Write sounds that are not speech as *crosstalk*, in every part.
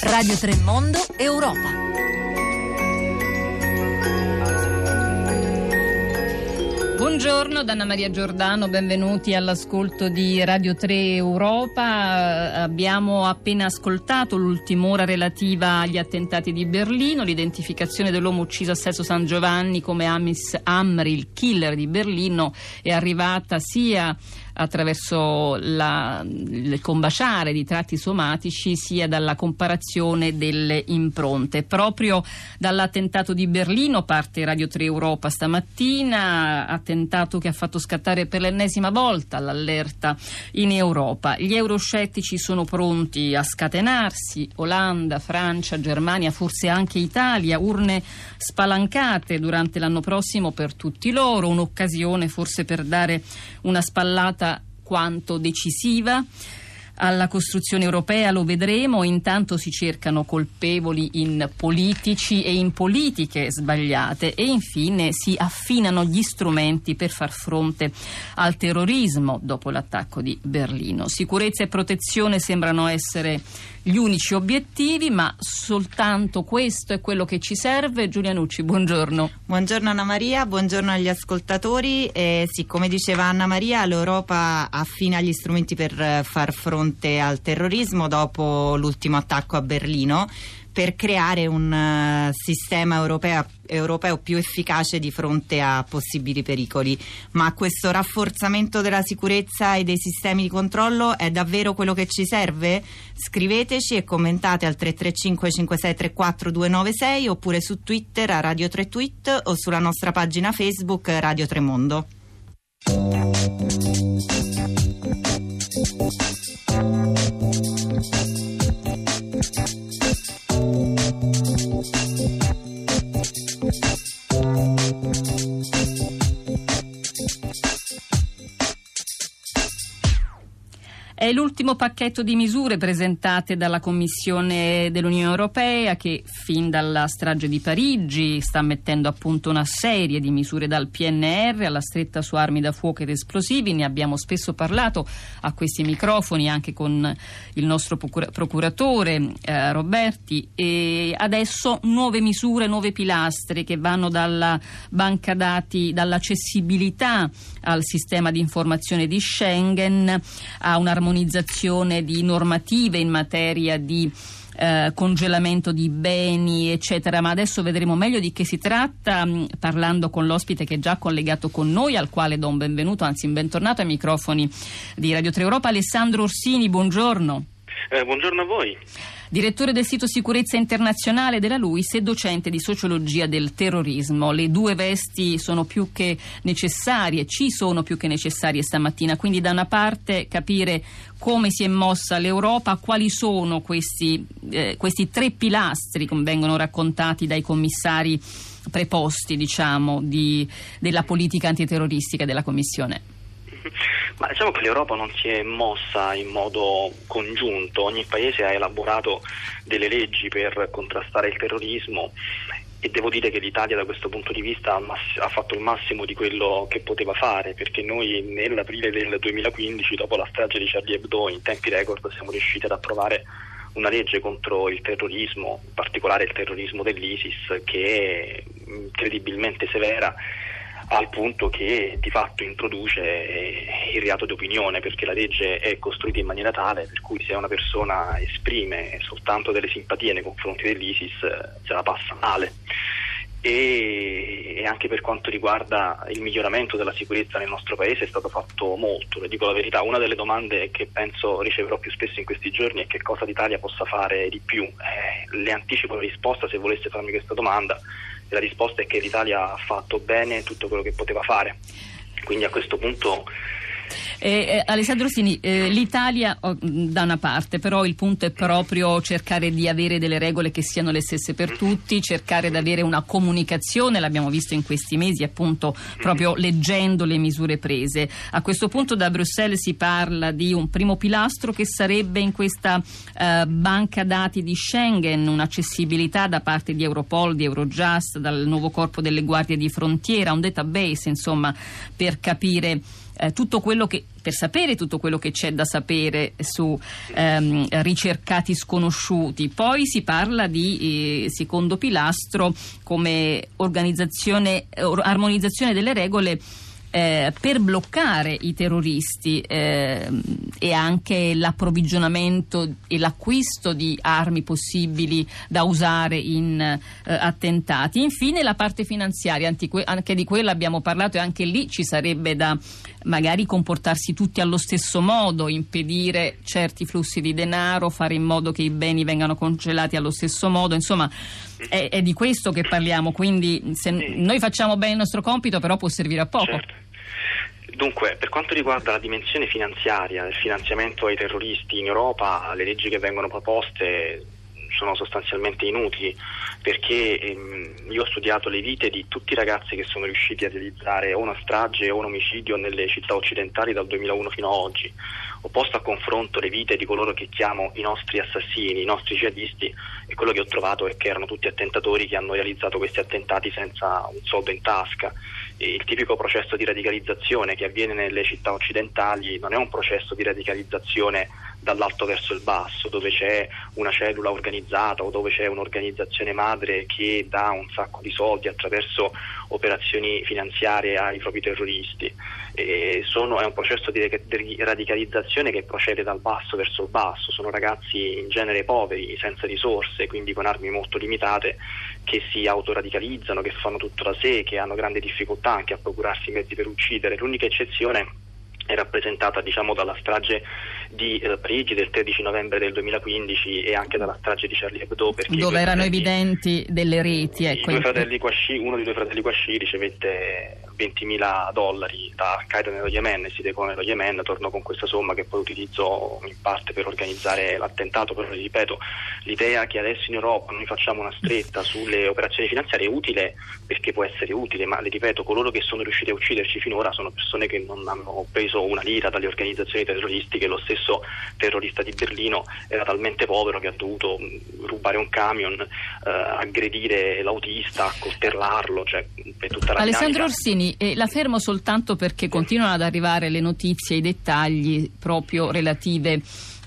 Radio Tremondo Europa. Buongiorno da Anna Maria Giordano, benvenuti all'ascolto di Radio 3 Europa. Abbiamo appena ascoltato l'ultima ora relativa agli attentati di Berlino, l'identificazione dell'uomo ucciso a Sesto San Giovanni come Amis Amri, il killer di Berlino, è arrivata sia attraverso la, il combaciare di tratti somatici sia dalla comparazione delle impronte. Proprio dall'attentato di Berlino parte Radio 3 Europa stamattina, attentato che ha fatto scattare per l'ennesima volta l'allerta in Europa. Gli euroscettici sono pronti a scatenarsi, Olanda, Francia, Germania, forse anche Italia, urne spalancate durante l'anno prossimo per tutti loro, un'occasione forse per dare una spallata quanto decisiva alla costruzione europea lo vedremo, intanto si cercano colpevoli in politici e in politiche sbagliate e infine si affinano gli strumenti per far fronte al terrorismo dopo l'attacco di Berlino. Sicurezza e protezione sembrano essere gli unici obiettivi, ma soltanto questo è quello che ci serve. Giulia Nucci, buongiorno. Buongiorno Anna Maria, buongiorno agli ascoltatori. Eh, sì, come diceva Anna Maria, l'Europa affina gli strumenti per far fronte al terrorismo dopo l'ultimo attacco a Berlino per creare un uh, sistema europeo, europeo, più efficace di fronte a possibili pericoli. Ma questo rafforzamento della sicurezza e dei sistemi di controllo è davvero quello che ci serve? Scriveteci e commentate al 335 5634 296 oppure su Twitter a Radio 3 Tweet o sulla nostra pagina Facebook Radio Tremondo. È l'ultimo pacchetto di misure presentate dalla Commissione dell'Unione Europea che fin dalla strage di Parigi sta mettendo a punto una serie di misure dal PNR alla stretta su armi da fuoco ed esplosivi. Ne abbiamo spesso parlato a questi microfoni anche con il nostro procuratore eh, Roberti e adesso nuove misure, nuove pilastri che vanno dalla banca dati, dall'accessibilità al sistema di informazione di Schengen a un'armonizzazione armonizzazione di normative in materia di eh, congelamento di beni, eccetera. Ma adesso vedremo meglio di che si tratta mh, parlando con l'ospite che è già collegato con noi, al quale do un benvenuto, anzi un bentornato ai microfoni di Radio 3 Europa, Alessandro Orsini. Buongiorno. Eh, buongiorno a voi direttore del sito Sicurezza Internazionale della LUIS e docente di sociologia del terrorismo. Le due vesti sono più che necessarie, ci sono più che necessarie stamattina, quindi da una parte capire come si è mossa l'Europa, quali sono questi, eh, questi tre pilastri, come vengono raccontati dai commissari preposti diciamo, di, della politica antiterroristica della Commissione. Ma diciamo che l'Europa non si è mossa in modo congiunto, ogni paese ha elaborato delle leggi per contrastare il terrorismo e devo dire che l'Italia da questo punto di vista ha fatto il massimo di quello che poteva fare perché noi nell'aprile del 2015 dopo la strage di Charlie Hebdo in tempi record siamo riusciti ad approvare una legge contro il terrorismo, in particolare il terrorismo dell'ISIS che è incredibilmente severa al punto che di fatto introduce eh, il reato di opinione perché la legge è costruita in maniera tale per cui se una persona esprime soltanto delle simpatie nei confronti dell'ISIS eh, se la passa male e, anche per quanto riguarda il miglioramento della sicurezza nel nostro paese è stato fatto molto, le dico la verità, una delle domande che penso riceverò più spesso in questi giorni è che cosa l'Italia possa fare di più. Eh, le anticipo la risposta se volesse farmi questa domanda la risposta è che l'Italia ha fatto bene tutto quello che poteva fare. Quindi a questo punto eh, eh, Alessandro Sini, eh, l'Italia oh, da una parte, però il punto è proprio cercare di avere delle regole che siano le stesse per tutti, cercare di avere una comunicazione, l'abbiamo visto in questi mesi appunto proprio leggendo le misure prese. A questo punto da Bruxelles si parla di un primo pilastro che sarebbe in questa eh, banca dati di Schengen, un'accessibilità da parte di Europol, di Eurojust, dal nuovo corpo delle guardie di frontiera, un database insomma per capire eh, tutto quello che, per sapere tutto quello che c'è da sapere su ehm, ricercati sconosciuti. Poi si parla di eh, secondo pilastro come organizzazione, armonizzazione delle regole eh, per bloccare i terroristi eh, e anche l'approvvigionamento e l'acquisto di armi possibili da usare in eh, attentati. Infine la parte finanziaria, anche di quella abbiamo parlato e anche lì ci sarebbe da magari comportarsi tutti allo stesso modo, impedire certi flussi di denaro, fare in modo che i beni vengano congelati allo stesso modo, insomma è, è di questo che parliamo, quindi se noi facciamo bene il nostro compito però può servire a poco. Certo. Dunque, per quanto riguarda la dimensione finanziaria del finanziamento ai terroristi in Europa, le leggi che vengono proposte sono sostanzialmente inutili perché ehm, io ho studiato le vite di tutti i ragazzi che sono riusciti a realizzare una strage o un omicidio nelle città occidentali dal 2001 fino ad oggi. Ho posto a confronto le vite di coloro che chiamo i nostri assassini, i nostri jihadisti e quello che ho trovato è che erano tutti attentatori che hanno realizzato questi attentati senza un soldo in tasca il tipico processo di radicalizzazione che avviene nelle città occidentali non è un processo di radicalizzazione dall'alto verso il basso, dove c'è una cellula organizzata o dove c'è un'organizzazione madre che dà un sacco di soldi attraverso operazioni finanziarie ai propri terroristi. Sono, è un processo di radicalizzazione che procede dal basso verso il basso, sono ragazzi in genere poveri, senza risorse, quindi con armi molto limitate, che si autoradicalizzano, che fanno tutto da sé, che hanno grande difficoltà anche a procurarsi mezzi per uccidere. L'unica eccezione è rappresentata diciamo, dalla strage di eh, Parigi del 13 novembre del 2015 e anche dalla strage di Charlie Hebdo dove erano evidenti delle reti ecco. Uno dei due fratelli Quasci ricevette 20.000 dollari da Al-Qaeda nello Yemen e si decò nello Yemen tornò con questa somma che poi utilizzò in parte per organizzare l'attentato però ripeto l'idea che adesso in Europa noi facciamo una stretta sulle operazioni finanziarie è utile perché può essere utile ma le ripeto coloro che sono riusciti a ucciderci finora sono persone che non hanno preso una lira dalle organizzazioni terroristiche, lo stesso terrorista di Berlino era talmente povero che ha dovuto mm, rubare un camion, eh, aggredire l'autista, accoltellarlo, cioè per tutta la Alessandro dinamica. Orsini, eh, la fermo soltanto perché continuano ad arrivare le notizie i dettagli proprio relative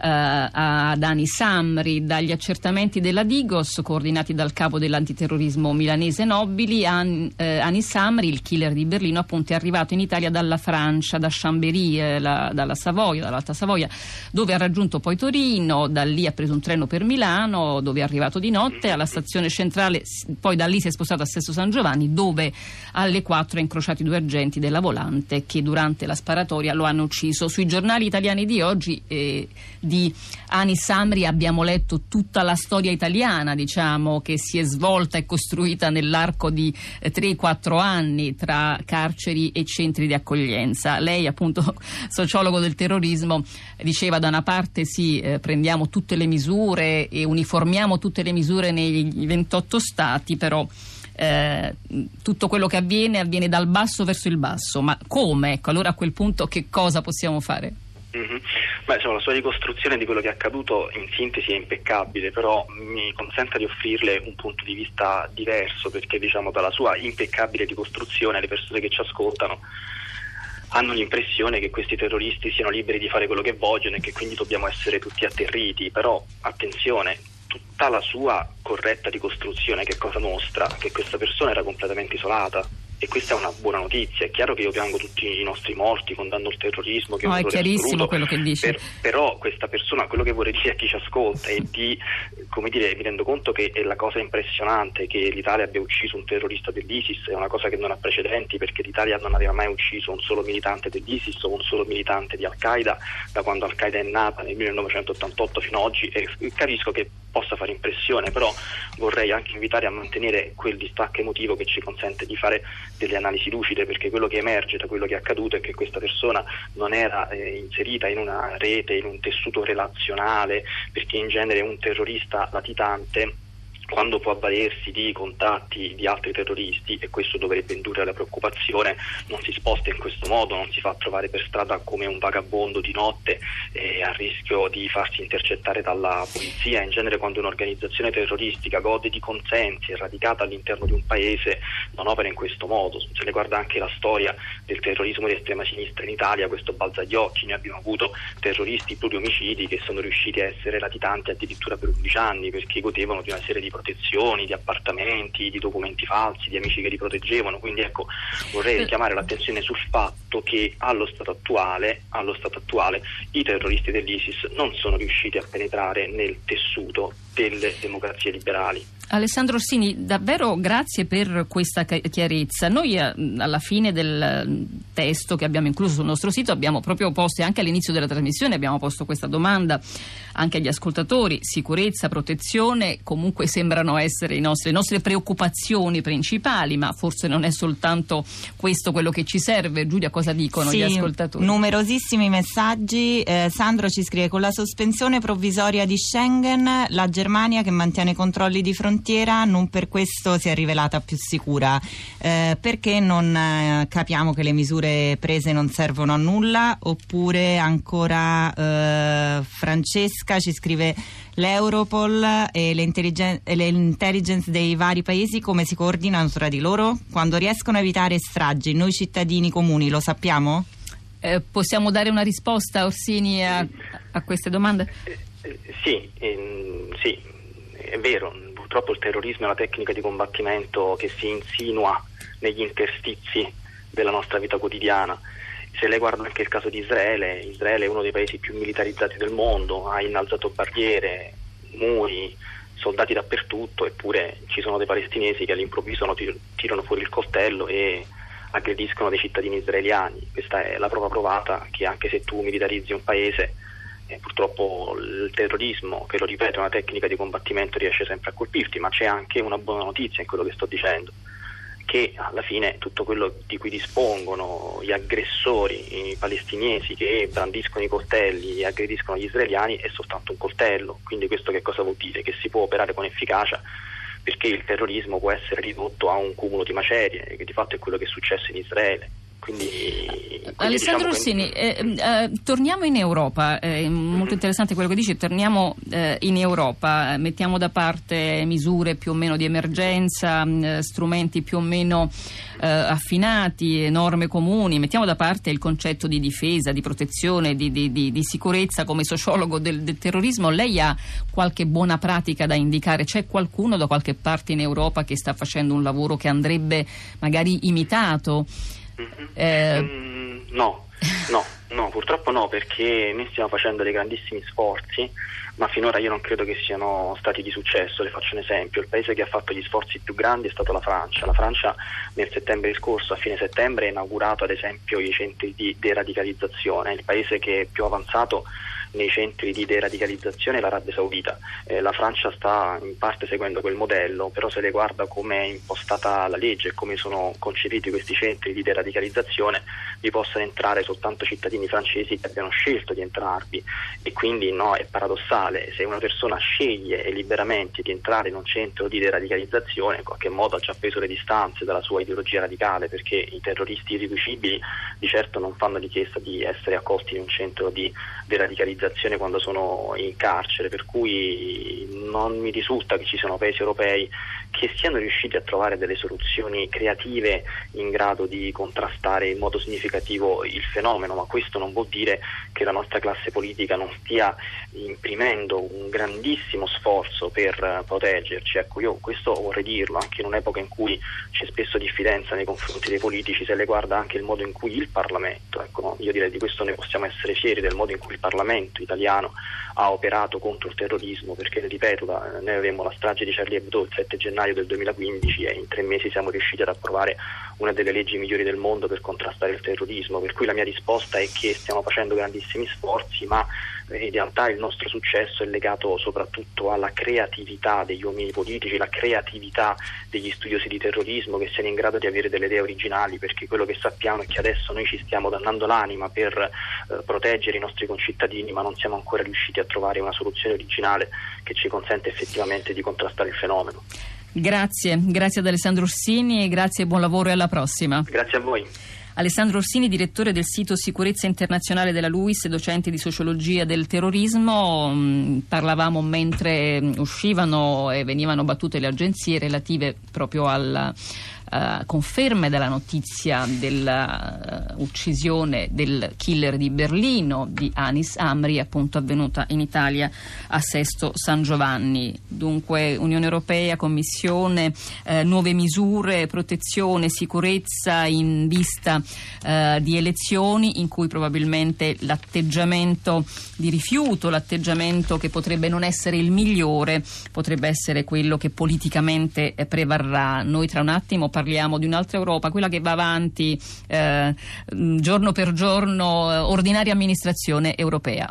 eh, ad Ani Samri. Dagli accertamenti della Digos, coordinati dal capo dell'antiterrorismo milanese Nobili, An, eh, Ani Samri, il killer di Berlino, appunto, è arrivato in Italia dalla Francia, da Chambéry, eh, la, dalla Savoia, dall'Alta Savoia, dove ha raggiunto poi Torino, da lì ha preso un treno per Milano, dove è arrivato di notte, alla stazione centrale, poi da lì si è spostato a Sesto San Giovanni, dove alle 4 ha incrociato i due agenti della volante che durante la sparatoria lo hanno ucciso. Sui giornali italiani di oggi eh, di Anis Samri abbiamo letto tutta la storia italiana, diciamo, che si è svolta e costruita nell'arco di eh, 3-4 anni tra carceri e centri di accoglienza. Lei, appunto, *laughs* sociologo del terrorismo, diceva da una parte sì, eh, prendiamo tutte le misure e uniformiamo tutte le misure nei 28 stati, però eh, tutto quello che avviene avviene dal basso verso il basso, ma come? Ecco, allora a quel punto che cosa possiamo fare? Mm-hmm. Beh, insomma, la sua ricostruzione di quello che è accaduto in sintesi è impeccabile, però mi consente di offrirle un punto di vista diverso perché diciamo dalla sua impeccabile ricostruzione le persone che ci ascoltano hanno l'impressione che questi terroristi siano liberi di fare quello che vogliono e che quindi dobbiamo essere tutti atterriti, però attenzione, tutta la sua corretta ricostruzione che cosa mostra? Che questa persona era completamente isolata e questa è una buona notizia. È chiaro che io piango tutti i nostri morti, condanno il terrorismo. Che no, è, è chiarissimo assoluto, quello che dice. Per, però questa persona, quello che vorrei dire a chi ci ascolta è di, come dire, mi rendo conto che è la cosa impressionante che l'Italia abbia ucciso un terrorista dell'ISIS, è una cosa che non ha precedenti perché l'Italia non aveva mai ucciso un solo militante dell'ISIS o un solo militante di Al-Qaeda da quando Al-Qaeda è nata nel 1988 fino ad oggi e capisco che possa fare impressione, però vorrei anche invitare a mantenere quel distacco emotivo che ci consente di fare delle analisi lucide, perché quello che emerge da quello che è accaduto è che questa persona non era eh, inserita in una rete, in un tessuto relazionale, perché in genere un terrorista latitante quando può avvalersi di contatti di altri terroristi e questo dovrebbe indurre alla preoccupazione, non si sposta in questo modo, non si fa trovare per strada come un vagabondo di notte eh, a rischio di farsi intercettare dalla polizia. In genere quando un'organizzazione terroristica gode di consensi, è radicata all'interno di un paese, non opera in questo modo. Se ne guarda anche la storia del terrorismo di estrema sinistra in Italia, questo balza gli occhi, noi abbiamo avuto terroristi pluriomicidi che sono riusciti a essere latitanti addirittura per 11 anni perché godevano di una serie di protezioni, di appartamenti, di documenti falsi, di amici che li proteggevano. Quindi ecco, vorrei richiamare l'attenzione sul fatto che allo stato attuale, allo stato attuale i terroristi dell'ISIS non sono riusciti a penetrare nel tessuto delle democrazie liberali. Alessandro Orsini, davvero grazie per questa chiarezza. Noi eh, alla fine del mm, testo che abbiamo incluso sul nostro sito abbiamo proprio posto, anche all'inizio della trasmissione abbiamo posto questa domanda anche agli ascoltatori, sicurezza, protezione, comunque sembrano essere nostri, le nostre preoccupazioni principali, ma forse non è soltanto questo quello che ci serve. Giulia, cosa dicono sì, gli ascoltatori? Numerosissimi messaggi. Eh, Sandro ci scrive con la sospensione provvisoria di Schengen, la Germania che mantiene controlli di frontiera non per questo si è rivelata più sicura. Eh, perché non eh, capiamo che le misure prese non servono a nulla? Oppure ancora eh, Francesca ci scrive l'Europol e l'intelligence dei vari paesi come si coordinano tra di loro? Quando riescono a evitare stragi, noi cittadini comuni lo sappiamo? Eh, possiamo dare una risposta, Orsini, a, a queste domande? Sì, ehm, sì, è vero purtroppo il terrorismo è una tecnica di combattimento che si insinua negli interstizi della nostra vita quotidiana. Se lei guarda anche il caso di Israele, Israele è uno dei paesi più militarizzati del mondo, ha innalzato barriere, muri, soldati dappertutto, eppure ci sono dei palestinesi che all'improvviso tirano fuori il coltello e aggrediscono dei cittadini israeliani. Questa è la prova provata che anche se tu militarizzi un paese eh, purtroppo il terrorismo, che lo ripeto è una tecnica di combattimento, riesce sempre a colpirti, ma c'è anche una buona notizia in quello che sto dicendo, che alla fine tutto quello di cui dispongono gli aggressori, i palestinesi che brandiscono i coltelli e aggrediscono gli israeliani è soltanto un coltello, quindi questo che cosa vuol dire? Che si può operare con efficacia perché il terrorismo può essere ridotto a un cumulo di macerie, che di fatto è quello che è successo in Israele. Quindi, Alessandro diciamo Orsini, eh, eh, torniamo in Europa, è eh, molto mm-hmm. interessante quello che dici, torniamo eh, in Europa, mettiamo da parte misure più o meno di emergenza, mm, strumenti più o meno eh, affinati, norme comuni, mettiamo da parte il concetto di difesa, di protezione, di, di, di, di sicurezza come sociologo del, del terrorismo, lei ha qualche buona pratica da indicare? C'è qualcuno da qualche parte in Europa che sta facendo un lavoro che andrebbe magari imitato? Mm-hmm. Eh... Mm, no, no, no, purtroppo no, perché noi stiamo facendo dei grandissimi sforzi, ma finora io non credo che siano stati di successo. Le faccio un esempio: il paese che ha fatto gli sforzi più grandi è stato la Francia. La Francia nel settembre scorso, a fine settembre, ha inaugurato ad esempio i centri di deradicalizzazione, il paese che è più avanzato nei centri di deradicalizzazione l'Arabia Saudita. Eh, la Francia sta in parte seguendo quel modello, però se le guarda come è impostata la legge e come sono concepiti questi centri di deradicalizzazione, vi possono entrare soltanto cittadini francesi che abbiano scelto di entrarvi. E quindi no, è paradossale, se una persona sceglie liberamente di entrare in un centro di deradicalizzazione, in qualche modo ha già preso le distanze dalla sua ideologia radicale, perché i terroristi irriducibili di certo non fanno richiesta di essere accolti in un centro di deradicalizzazione radicalizzazione quando sono in carcere, per cui non mi risulta che ci siano paesi europei che siano riusciti a trovare delle soluzioni creative in grado di contrastare in modo significativo il fenomeno, ma questo non vuol dire che la nostra classe politica non stia imprimendo un grandissimo sforzo per proteggerci. Ecco, io questo vorrei dirlo anche in un'epoca in cui c'è spesso diffidenza nei confronti dei politici, se le guarda anche il modo in cui il Parlamento, ecco, io direi di questo noi possiamo essere fieri del modo in cui il Parlamento italiano ha operato contro il terrorismo, perché ripeto, noi avevamo la strage di Charlie Hebdo il 7 gennaio del 2015 e in tre mesi siamo riusciti ad approvare una delle leggi migliori del mondo per contrastare il terrorismo, per cui la mia risposta è che stiamo facendo grandissimi sforzi, ma in realtà il nostro successo è legato soprattutto alla creatività degli uomini politici, la creatività degli studiosi di terrorismo che siano in grado di avere delle idee originali, perché quello che sappiamo è che adesso noi ci stiamo dannando l'anima per eh, proteggere i nostri concittadini, ma non siamo ancora riusciti a trovare una soluzione originale che ci consente effettivamente di contrastare il fenomeno. Grazie, grazie ad Alessandro Orsini e grazie e buon lavoro e alla prossima. Grazie a voi. Alessandro Orsini, direttore del sito Sicurezza Internazionale della LUIS, docente di sociologia del terrorismo. Mm, parlavamo mentre uscivano e venivano battute le agenzie relative proprio alla uh, conferme della notizia dell'uccisione uh, del killer di Berlino di Anis Amri, appunto avvenuta in Italia a Sesto San Giovanni. Dunque Unione Europea, Commissione, uh, nuove misure, protezione, sicurezza in vista di elezioni in cui probabilmente l'atteggiamento di rifiuto, l'atteggiamento che potrebbe non essere il migliore, potrebbe essere quello che politicamente prevarrà. Noi tra un attimo parliamo di un'altra Europa, quella che va avanti eh, giorno per giorno, ordinaria amministrazione europea.